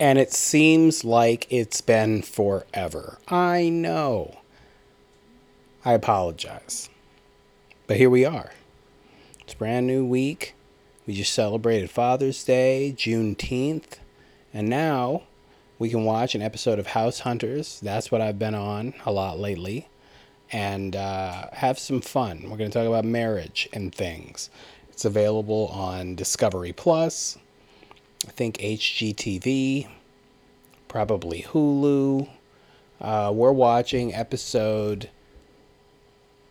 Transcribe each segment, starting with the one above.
And it seems like it's been forever. I know. I apologize. But here we are. It's brand new week. We just celebrated Father's Day, Juneteenth. And now we can watch an episode of House Hunters. That's what I've been on a lot lately. And uh, have some fun. We're going to talk about marriage and things. It's available on Discovery Plus, I think HGTV, probably Hulu. Uh, we're watching episode,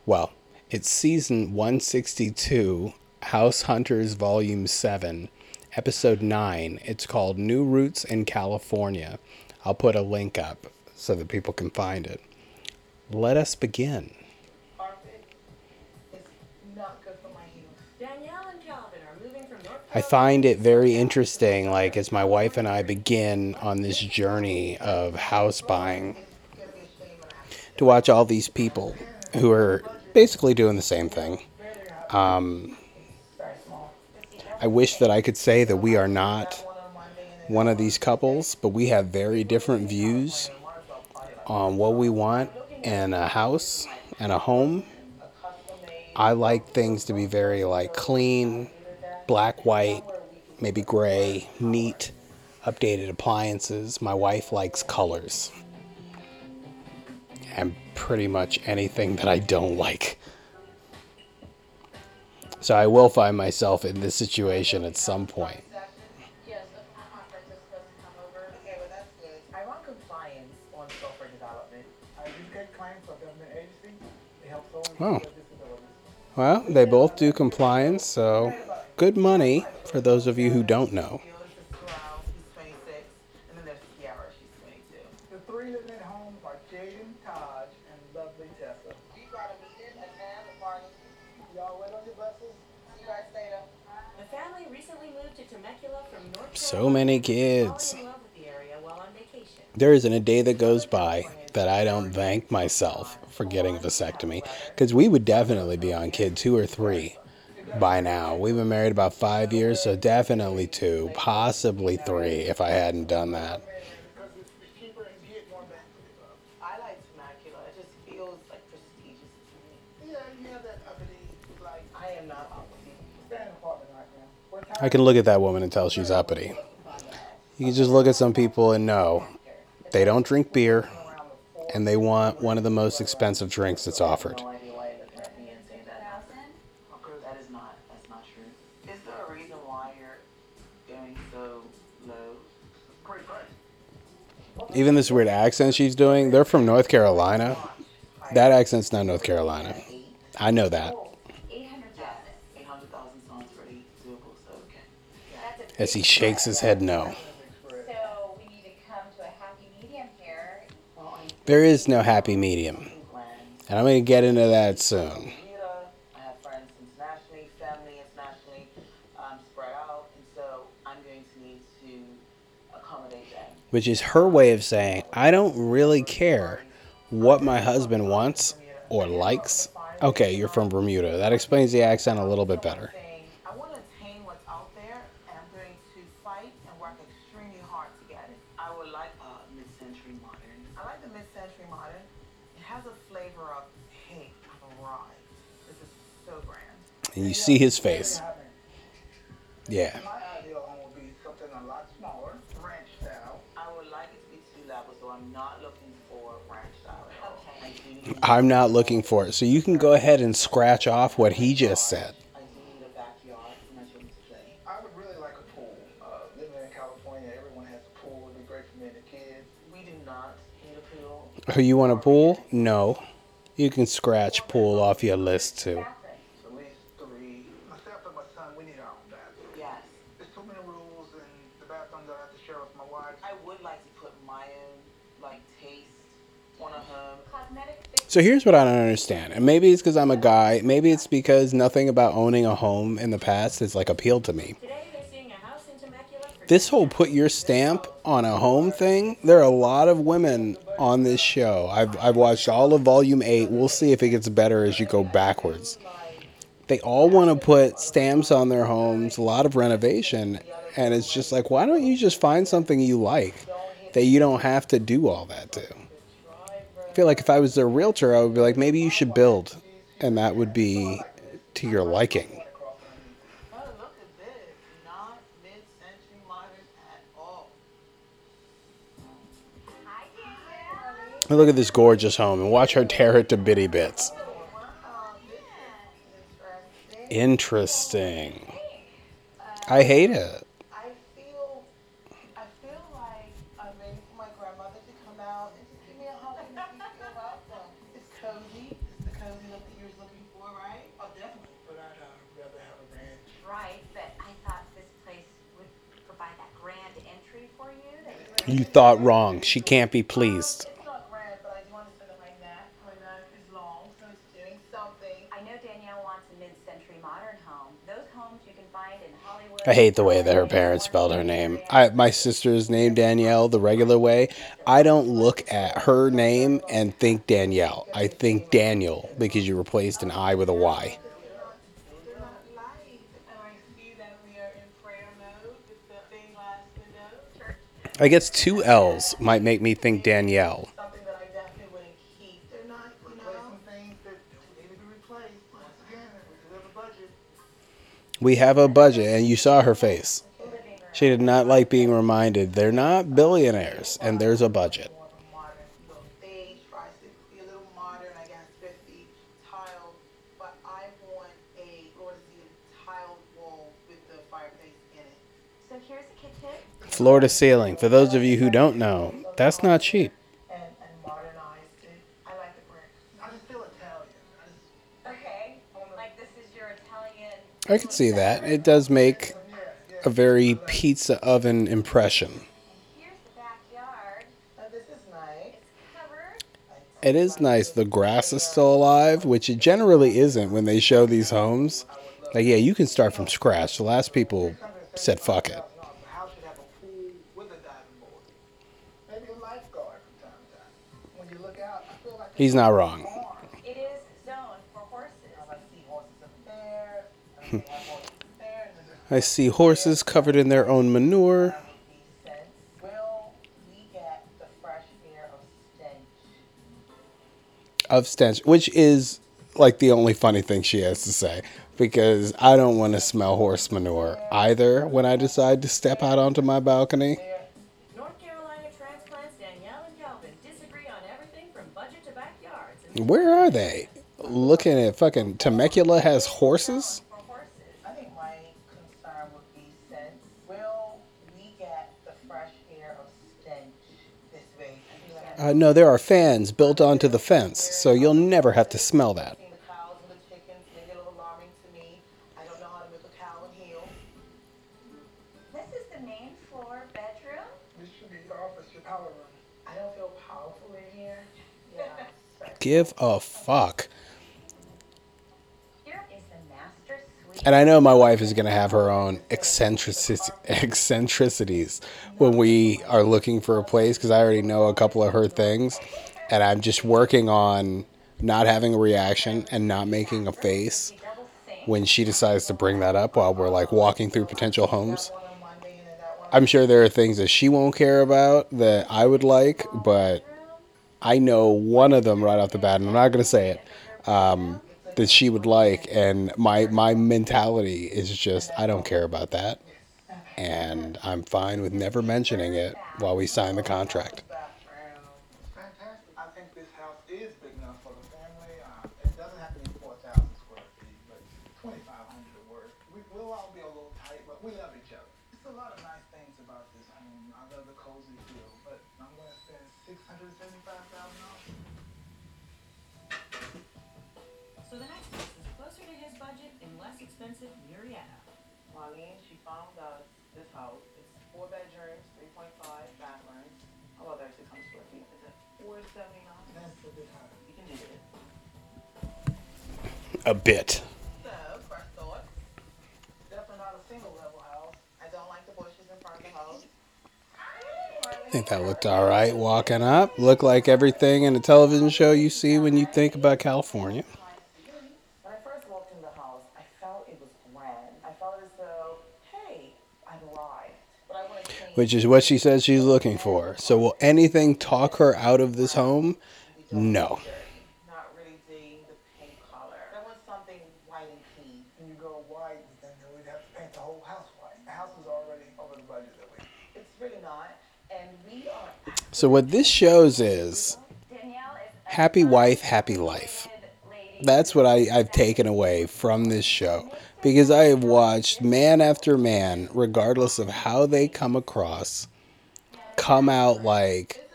well, it's season 162, House Hunters Volume 7, Episode 9. It's called New Roots in California. I'll put a link up so that people can find it. Let us begin. I find it very interesting, like as my wife and I begin on this journey of house buying, to watch all these people who are basically doing the same thing. Um, I wish that I could say that we are not one of these couples, but we have very different views on what we want in a house and a home. I like things to be very like clean, black, white, maybe gray, neat, updated appliances. My wife likes colors. And pretty much anything that I don't like. So I will find myself in this situation at some point. Oh. Well, they both do compliance, so good money for those of you who don't know. The three living at home are Jaden, Taj, and lovely Tessa. Y'all wait on your buses? The family recently moved to Temecula from North So many kids. falling in love with the area while on vacation. There isn't a day that goes by that I don't thank myself for getting a vasectomy because we would definitely be on kid two or three by now. We've been married about five years, so definitely two, possibly three if I hadn't done that. I can look at that woman and tell she's uppity. You can just look at some people and know they don't drink beer and they want one of the most expensive drinks that's offered. Even this weird accent she's doing, they're from North Carolina. That accent's not North Carolina. I know that. As he shakes his head no. There is no happy medium. And I'm going to get into that soon. Bermuda, I have friends internationally, family internationally, spread out, and so I'm going to need to accommodate them. Which is her way of saying, I don't really care what my husband wants or likes. Okay, you're from Bermuda. That explains the accent a little bit better. saying, I want to attain what's I do need, I'm not looking for it. So you can go ahead and scratch off what he just said. I do need a backyard for my children to play. I would really like a pool. Uh, living in California, everyone has a pool. It'd be for me kids. We do not need a pool. Who you want a pool? No. You can scratch pool off your list too. So here's what I don't understand. And maybe it's because I'm a guy. Maybe it's because nothing about owning a home in the past has like appealed to me. This whole put your stamp on a home thing, there are a lot of women on this show. I've, I've watched all of volume eight. We'll see if it gets better as you go backwards. They all want to put stamps on their homes, a lot of renovation, And it's just like, why don't you just find something you like that you don't have to do all that to? Feel like if I was their realtor, I would be like, maybe you should build, and that would be to your liking. Look at this. Gorgeous home and watch her tear it to bitty bits. Interesting. I hate it. Those homes you can find in Hollywood. I hate the way that her parents spelled her name. I, my sister's name Danielle the regular way. I don't look at her name and think Danielle. I think Daniel because you replaced an I with a Y. I guess two L's might make me think Danielle. We have a budget, and you saw her face. She did not like being reminded they're not billionaires, and there's a budget. More of a modern look. Beige, tries to be a little modern, I guess, 50 tiled, but I want a floor to ceiling tiled wall with the fireplace in it. So here's a kitchen. Floor to ceiling. For those of you who don't know, that's not cheap. I could see that. It does make a very pizza oven impression. It is nice the grass is still alive, which it generally isn't when they show these homes. Like, yeah, you can start from scratch. The last people said fuck it. $675,000. The house should have a pool with a diving board. Maybe a lifeguard from time to time. When you look out, I feel like He's not wrong. It is zoned for horses. I see horses up there. I see horses there. And there's I see horses covered in their own manure. these scents. Will we get the fresh air of stench? of stench, which is like the only funny thing she has to say because I don't want to smell horse manure either when I decide to step out onto my balcony. Where are they? Looking at fucking Temecula has horses? Uh, no, there are fans built onto the fence, so you'll never have to smell that. Give a fuck. Here is the. And I know my wife is going to have her own eccentrici- eccentricities when we are looking for a place because I already know a couple of her things. And I'm just working on not having a reaction and not making a face when she decides to bring that up while we're like walking through potential homes. One on Monday and then that one. I'm sure there are things that she won't care about that I would like, but I know one of them right off the bat, and I'm not going to say it, um, that she would like. And my, my mentality is just, I don't care about that. And I'm fine with never mentioning it while we sign the contract. Bathroom. Fantastic. I think this house is big enough for the family. It doesn't have to be 4,000 square feet, but 2,500 will work. We, we'll all be a little tight, but we love each other. There's a lot of nice things about this home. I love the cozy feel, to spend $675,000. So the next place is closer to his budget and less expensive Murrieta. Marlene, she found us this house. It's four bedrooms, three point five bathrooms. How about that six hundred square feet? Is it four seventy nine? That's a bit high. You can do it. A bit. So, first thoughts. Definitely not a single level house. I don't like the bushes in front of the house. I think that looked all right walking up. Looked like everything in a television show you see when you think about California. When I first walked in the house, I felt it was grand. I felt as though, hey, I've arrived. But I want to which is what she says she's looking for. So will anything talk her out of this home? No. Not really digging the paint color. I want something white and clean. When you go white, then we'd have to paint the whole house white. The house is already over the budget that we. It's really not. And we are So what this shows is happy wife, happy life. That's what I, I've taken away from this show. Because I have watched man after man, regardless of how they come across, come out like,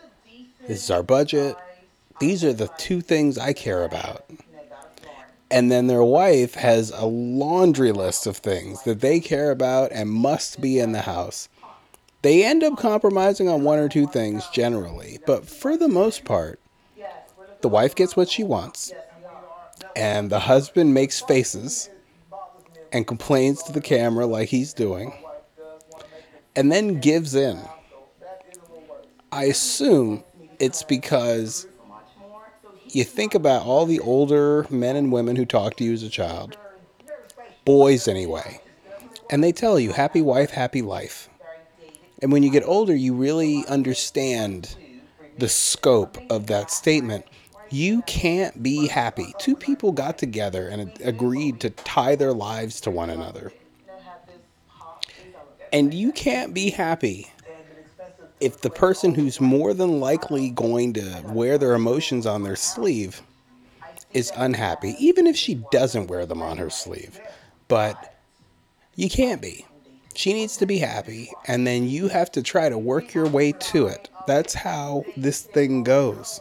this is our budget. These are the two things I care about. And then their wife has a laundry list of things that they care about and must be in the house. They end up compromising on one or two things generally, but for the most part, the wife gets what she wants, and the husband makes faces and complains to the camera like he's doing, and then gives in. I assume it's because you think about all the older men and women who talk to you as a child, boys anyway, and they tell you happy wife, happy life. And when you get older, you really understand the scope of that statement. You can't be happy. Two people got together and agreed to tie their lives to one another. And you can't be happy if the person who's more than likely going to wear their emotions on their sleeve is unhappy, even if she doesn't wear them on her sleeve. But you can't be. She needs to be happy, and then you have to try to work your way to it. That's how this thing goes,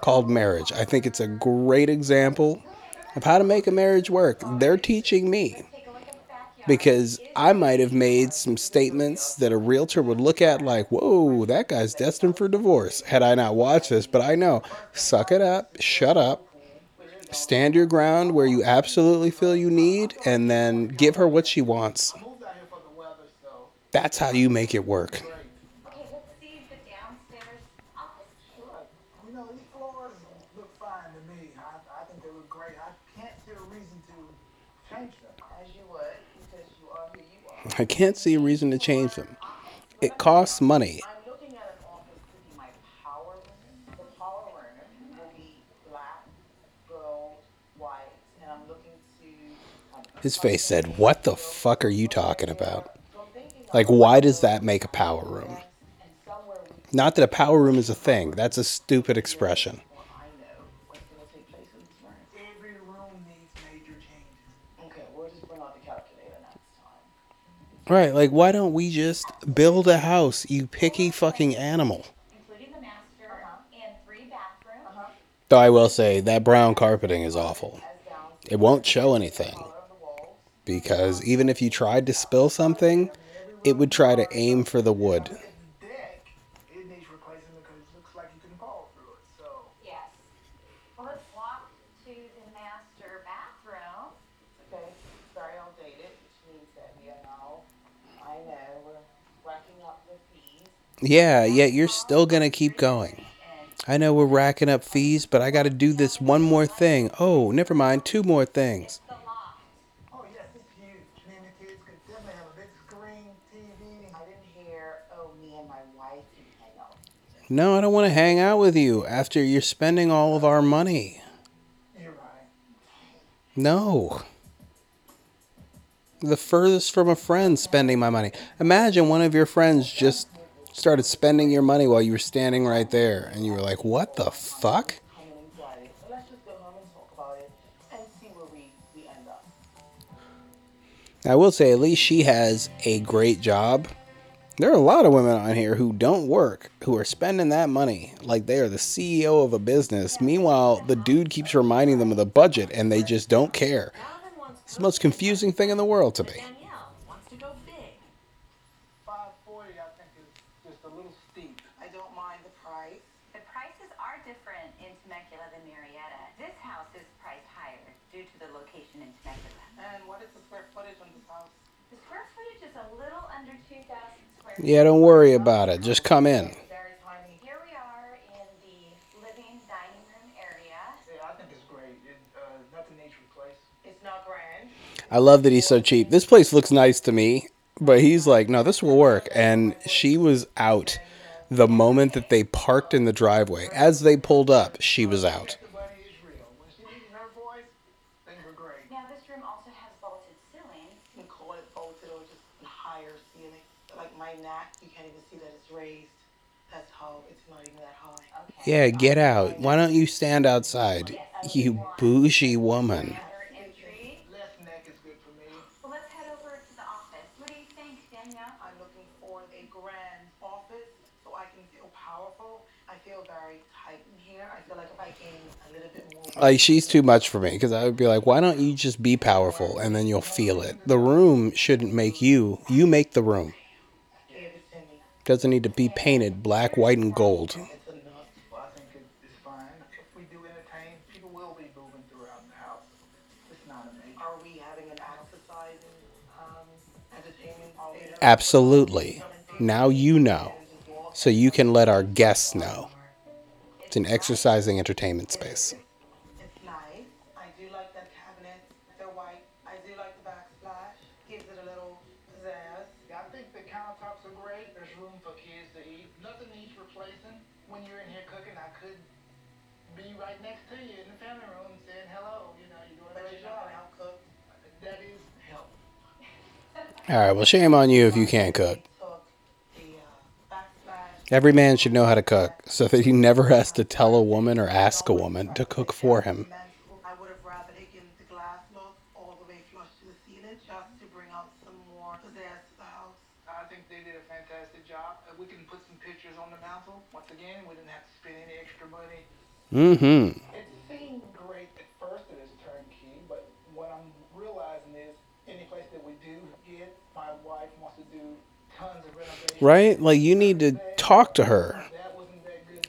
called marriage. I think it's a great example of how to make a marriage work. They're teaching me because I might have made some statements that a realtor would look at like, whoa, that guy's destined for divorce, had I not watched this. But I know, suck it up, shut up, stand your ground where you absolutely feel you need, and then give her what she wants. Moved out here for the weather, so That's how you make it work. I, can't see a reason to change them. It costs money. His face said, What the fuck are you talking about? Like, why does that make a power room? Not that a power room is a thing, that's a stupid expression. Right, like, why don't we just build a house, you picky fucking animal? Though I will say, that brown carpeting is awful. It won't show anything. Because even if you tried to spill something, it would try to aim for the wood. The deck, it needs replacing because it looks like you can fall through it. So Yes. Well, let's walk to the master bathroom. Okay, very outdated, which means that we are now, I know, we're racking up the fees. Yeah, yet you're still gonna keep going. I know we're racking up fees, but I gotta do this one more thing. Oh, never mind, two more things. No, I don't wanna hang out with you after you're spending all of our money. No. The furthest from a friend spending my money. Imagine one of your friends just started spending your money while you were standing right there and you were like, what the fuck? I will say, at least she has a great job. There are a lot of women on here who don't work, who are spending that money like they are the CEO of a business. Meanwhile, the dude keeps reminding them of the budget and they just don't care. It's the most confusing thing in the world to me. Danielle wants to go big. Five forty, I think, is just a little steep. I don't mind the price. The prices are different in Temecula than Murrieta. This house is priced higher due to the location in Temecula. And what is the square footage on this house? The square footage is a little under 2,000 square Yeah, don't worry about it. Just come in. Here we are in the living dining room area. Yeah, I think it's great. It's not grand. I love that he's so cheap. This place looks nice to me. But he's like, no, this will work. And she was out the moment that they parked in the driveway. As they pulled up, she was out. The bunny is real. When she uses her voice, things are great. Now, this room also has vaulted ceilings. You can call it vaulted or just higher ceiling. Like my neck, you can't even see that it's raised. That's how it's not even that high. Okay. Yeah, get out. Why don't you stand outside? You bougie woman. Another entry. Less neck is good for me. Well, let's head over to the office. What do you think, Danielle? I'm looking for a grand office so I can feel powerful. I feel very tight in here. I feel like I gain a little bit more Like, she's too much for me because I would be like, why don't you just be powerful and then you'll feel it? The room shouldn't make you. You make the room. give it to me. Doesn't need to be painted black, white, and gold. Absolutely. Now you know. So you can let our guests know. It's an exercising entertainment space. It's nice. I do like that cabinet. They're white. I do like the backsplash. Gives it a little pizzazz. I think the countertops are great. There's room for kids to eat. Nothing needs replacing. When you're in here cooking, I could be right next to you in the family room saying hello. You know, you're doing a great job. All right, well, shame on you if you can't cook. Every man should know how to cook so that he never has to tell a woman or ask a woman to cook for him. I Right? Like, you need to talk to her.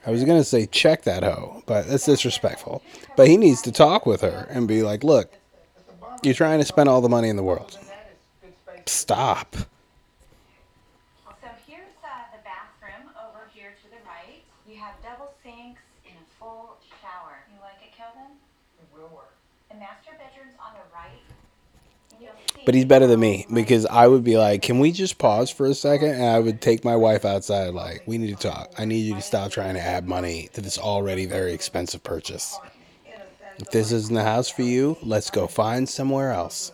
I was to say check that hoe, but that's disrespectful. But he needs to talk with her and be like, look, you're trying to spend all the money in the world. Stop. So here's uh, the bathroom over here to the right. You have double sinks and a full shower. You like it, Kelvin? It will work. The master bedroom's on the right. And you'll see But he's better than me because I would be like, can we just pause for a second? And I would take my wife outside, like, we need to talk. I need you to stop trying to add money to this already very expensive purchase. A If this isn't the house for you, let's go find somewhere else.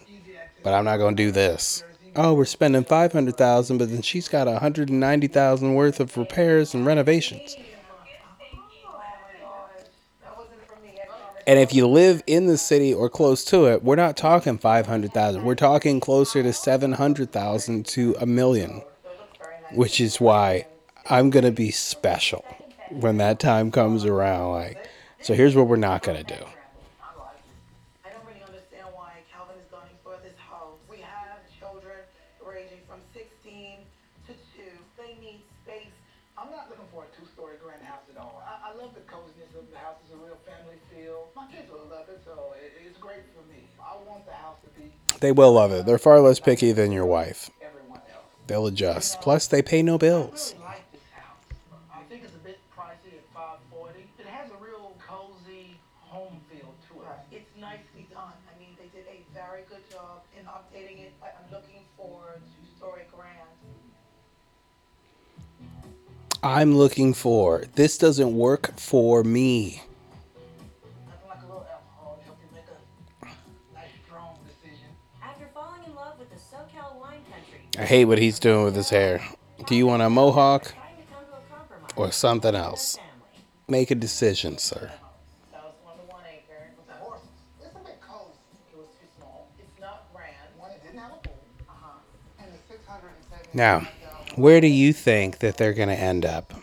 But I'm not going to do this. Oh, we're spending 500,000, but then she's got 190,000 worth of repairs and renovations. Oh my gosh. That wasn't for me. I promise. And if you live in the city or close to it, we're not talking 500,000. We're talking closer to 700,000 to a million, which is why I'm going to be special when that time comes around. Like, so here's what we're not going to do. Two-story grand house at all. I, I love the coziness of the house. It's a real family feel. My kids will love it, so it, it's great for me. I want the house to be They will love it. They're far less picky than your wife. everyone else. They'll adjust. Plus, they pay no bills. I'm looking for this doesn't work for me. Nothing like a little alcohol to help you make a nice, strong decision. After falling in love with the SoCal wine country. I hate what he's doing with his hair. Do you want a mohawk Trying to come to a compromise. or something else? Make a decision, sir. That was one to one acre. With the horses, it's a bit cozy. It was too small. It's not grand. One, it didn't have a pool. And the 670. Now, where do you think that they're going to end up?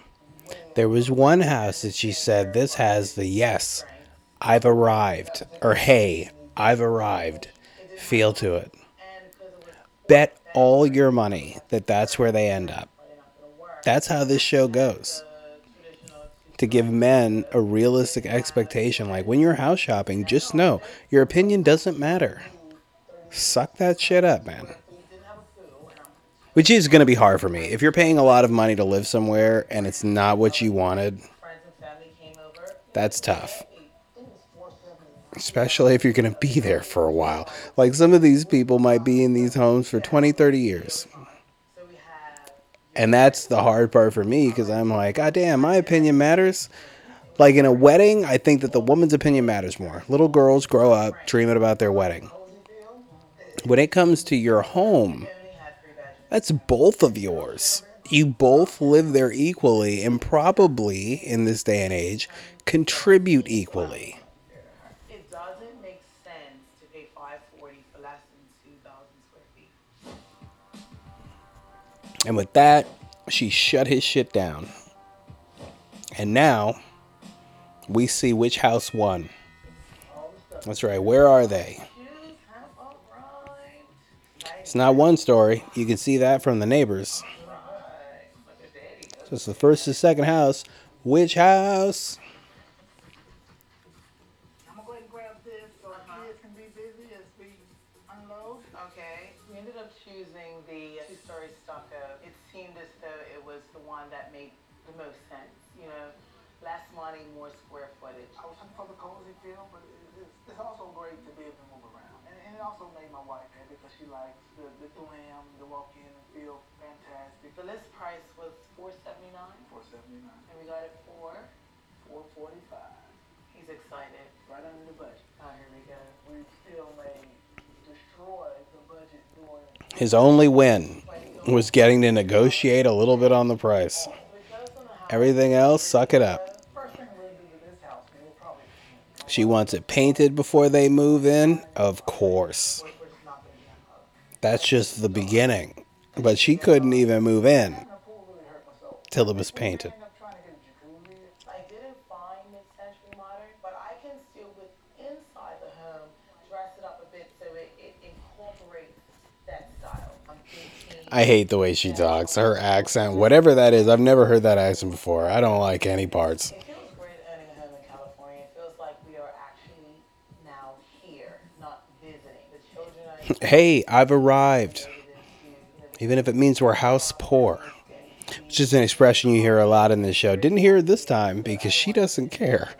There was one house that she said this has the yes, I've arrived, or hey, I've arrived feel to it. Bet all your money that that's where they end up. That's how this show goes. To give men a realistic expectation like when you're house shopping, just know your opinion doesn't matter. Suck that shit up, man. Which is going to be hard for me. If you're paying a lot of money to live somewhere and it's not what you wanted, that's tough. I think it was 470. Especially if you're going to be there for a while. Like some of these people might be in these homes for 20, 30 years. And that's the hard part for me because I'm like, God damn, my opinion matters. Like in a wedding, I think that the woman's opinion matters more. Little girls grow up dreaming about their wedding. When it comes to your home, Only had three bedrooms. That's both of yours. You both live there equally and probably, in this day and age, contribute equally. It doesn't make sense to pay five forty for less than two thousand square feet. And with that, she shut his shit down. And now we see which house won. That's right. Where are they? Shoes have arrived. It's not one story. You can see that from the neighbors. Right. Look at daddy. So it's the first and second house. Which house? I'm gonna go ahead and grab this so kids can be busy as we unload. Okay, we ended up choosing the two-story stucco. It seemed as though it was the one that made the most sense, you know, less money, more square footage. I was looking for the cozy feel, but it's, it's also great to be able to move around. And, and it also made my wife happy because she likes the, the glam, the walk in and feel fantastic. The list price was four seventy-nine, Four seventy nine. and we got it for, Four forty five. he's excited. Right under the budget. Oh, here we go. We still may destroy the budget doing His only win was getting to negotiate a little bit on the price. Everything else, suck it up. First thing we'll do to this house, man, we'll probably She wants it painted before they move in? Of course. That's just the beginning. But she couldn't even move in till it was painted. I hate the way she talks. Her accent, whatever that is, I've never heard that accent before. I don't like any parts. Hey, I've arrived. Even if it means we're house poor. which is an expression you hear a lot in this show. Didn't hear it this time because she doesn't care.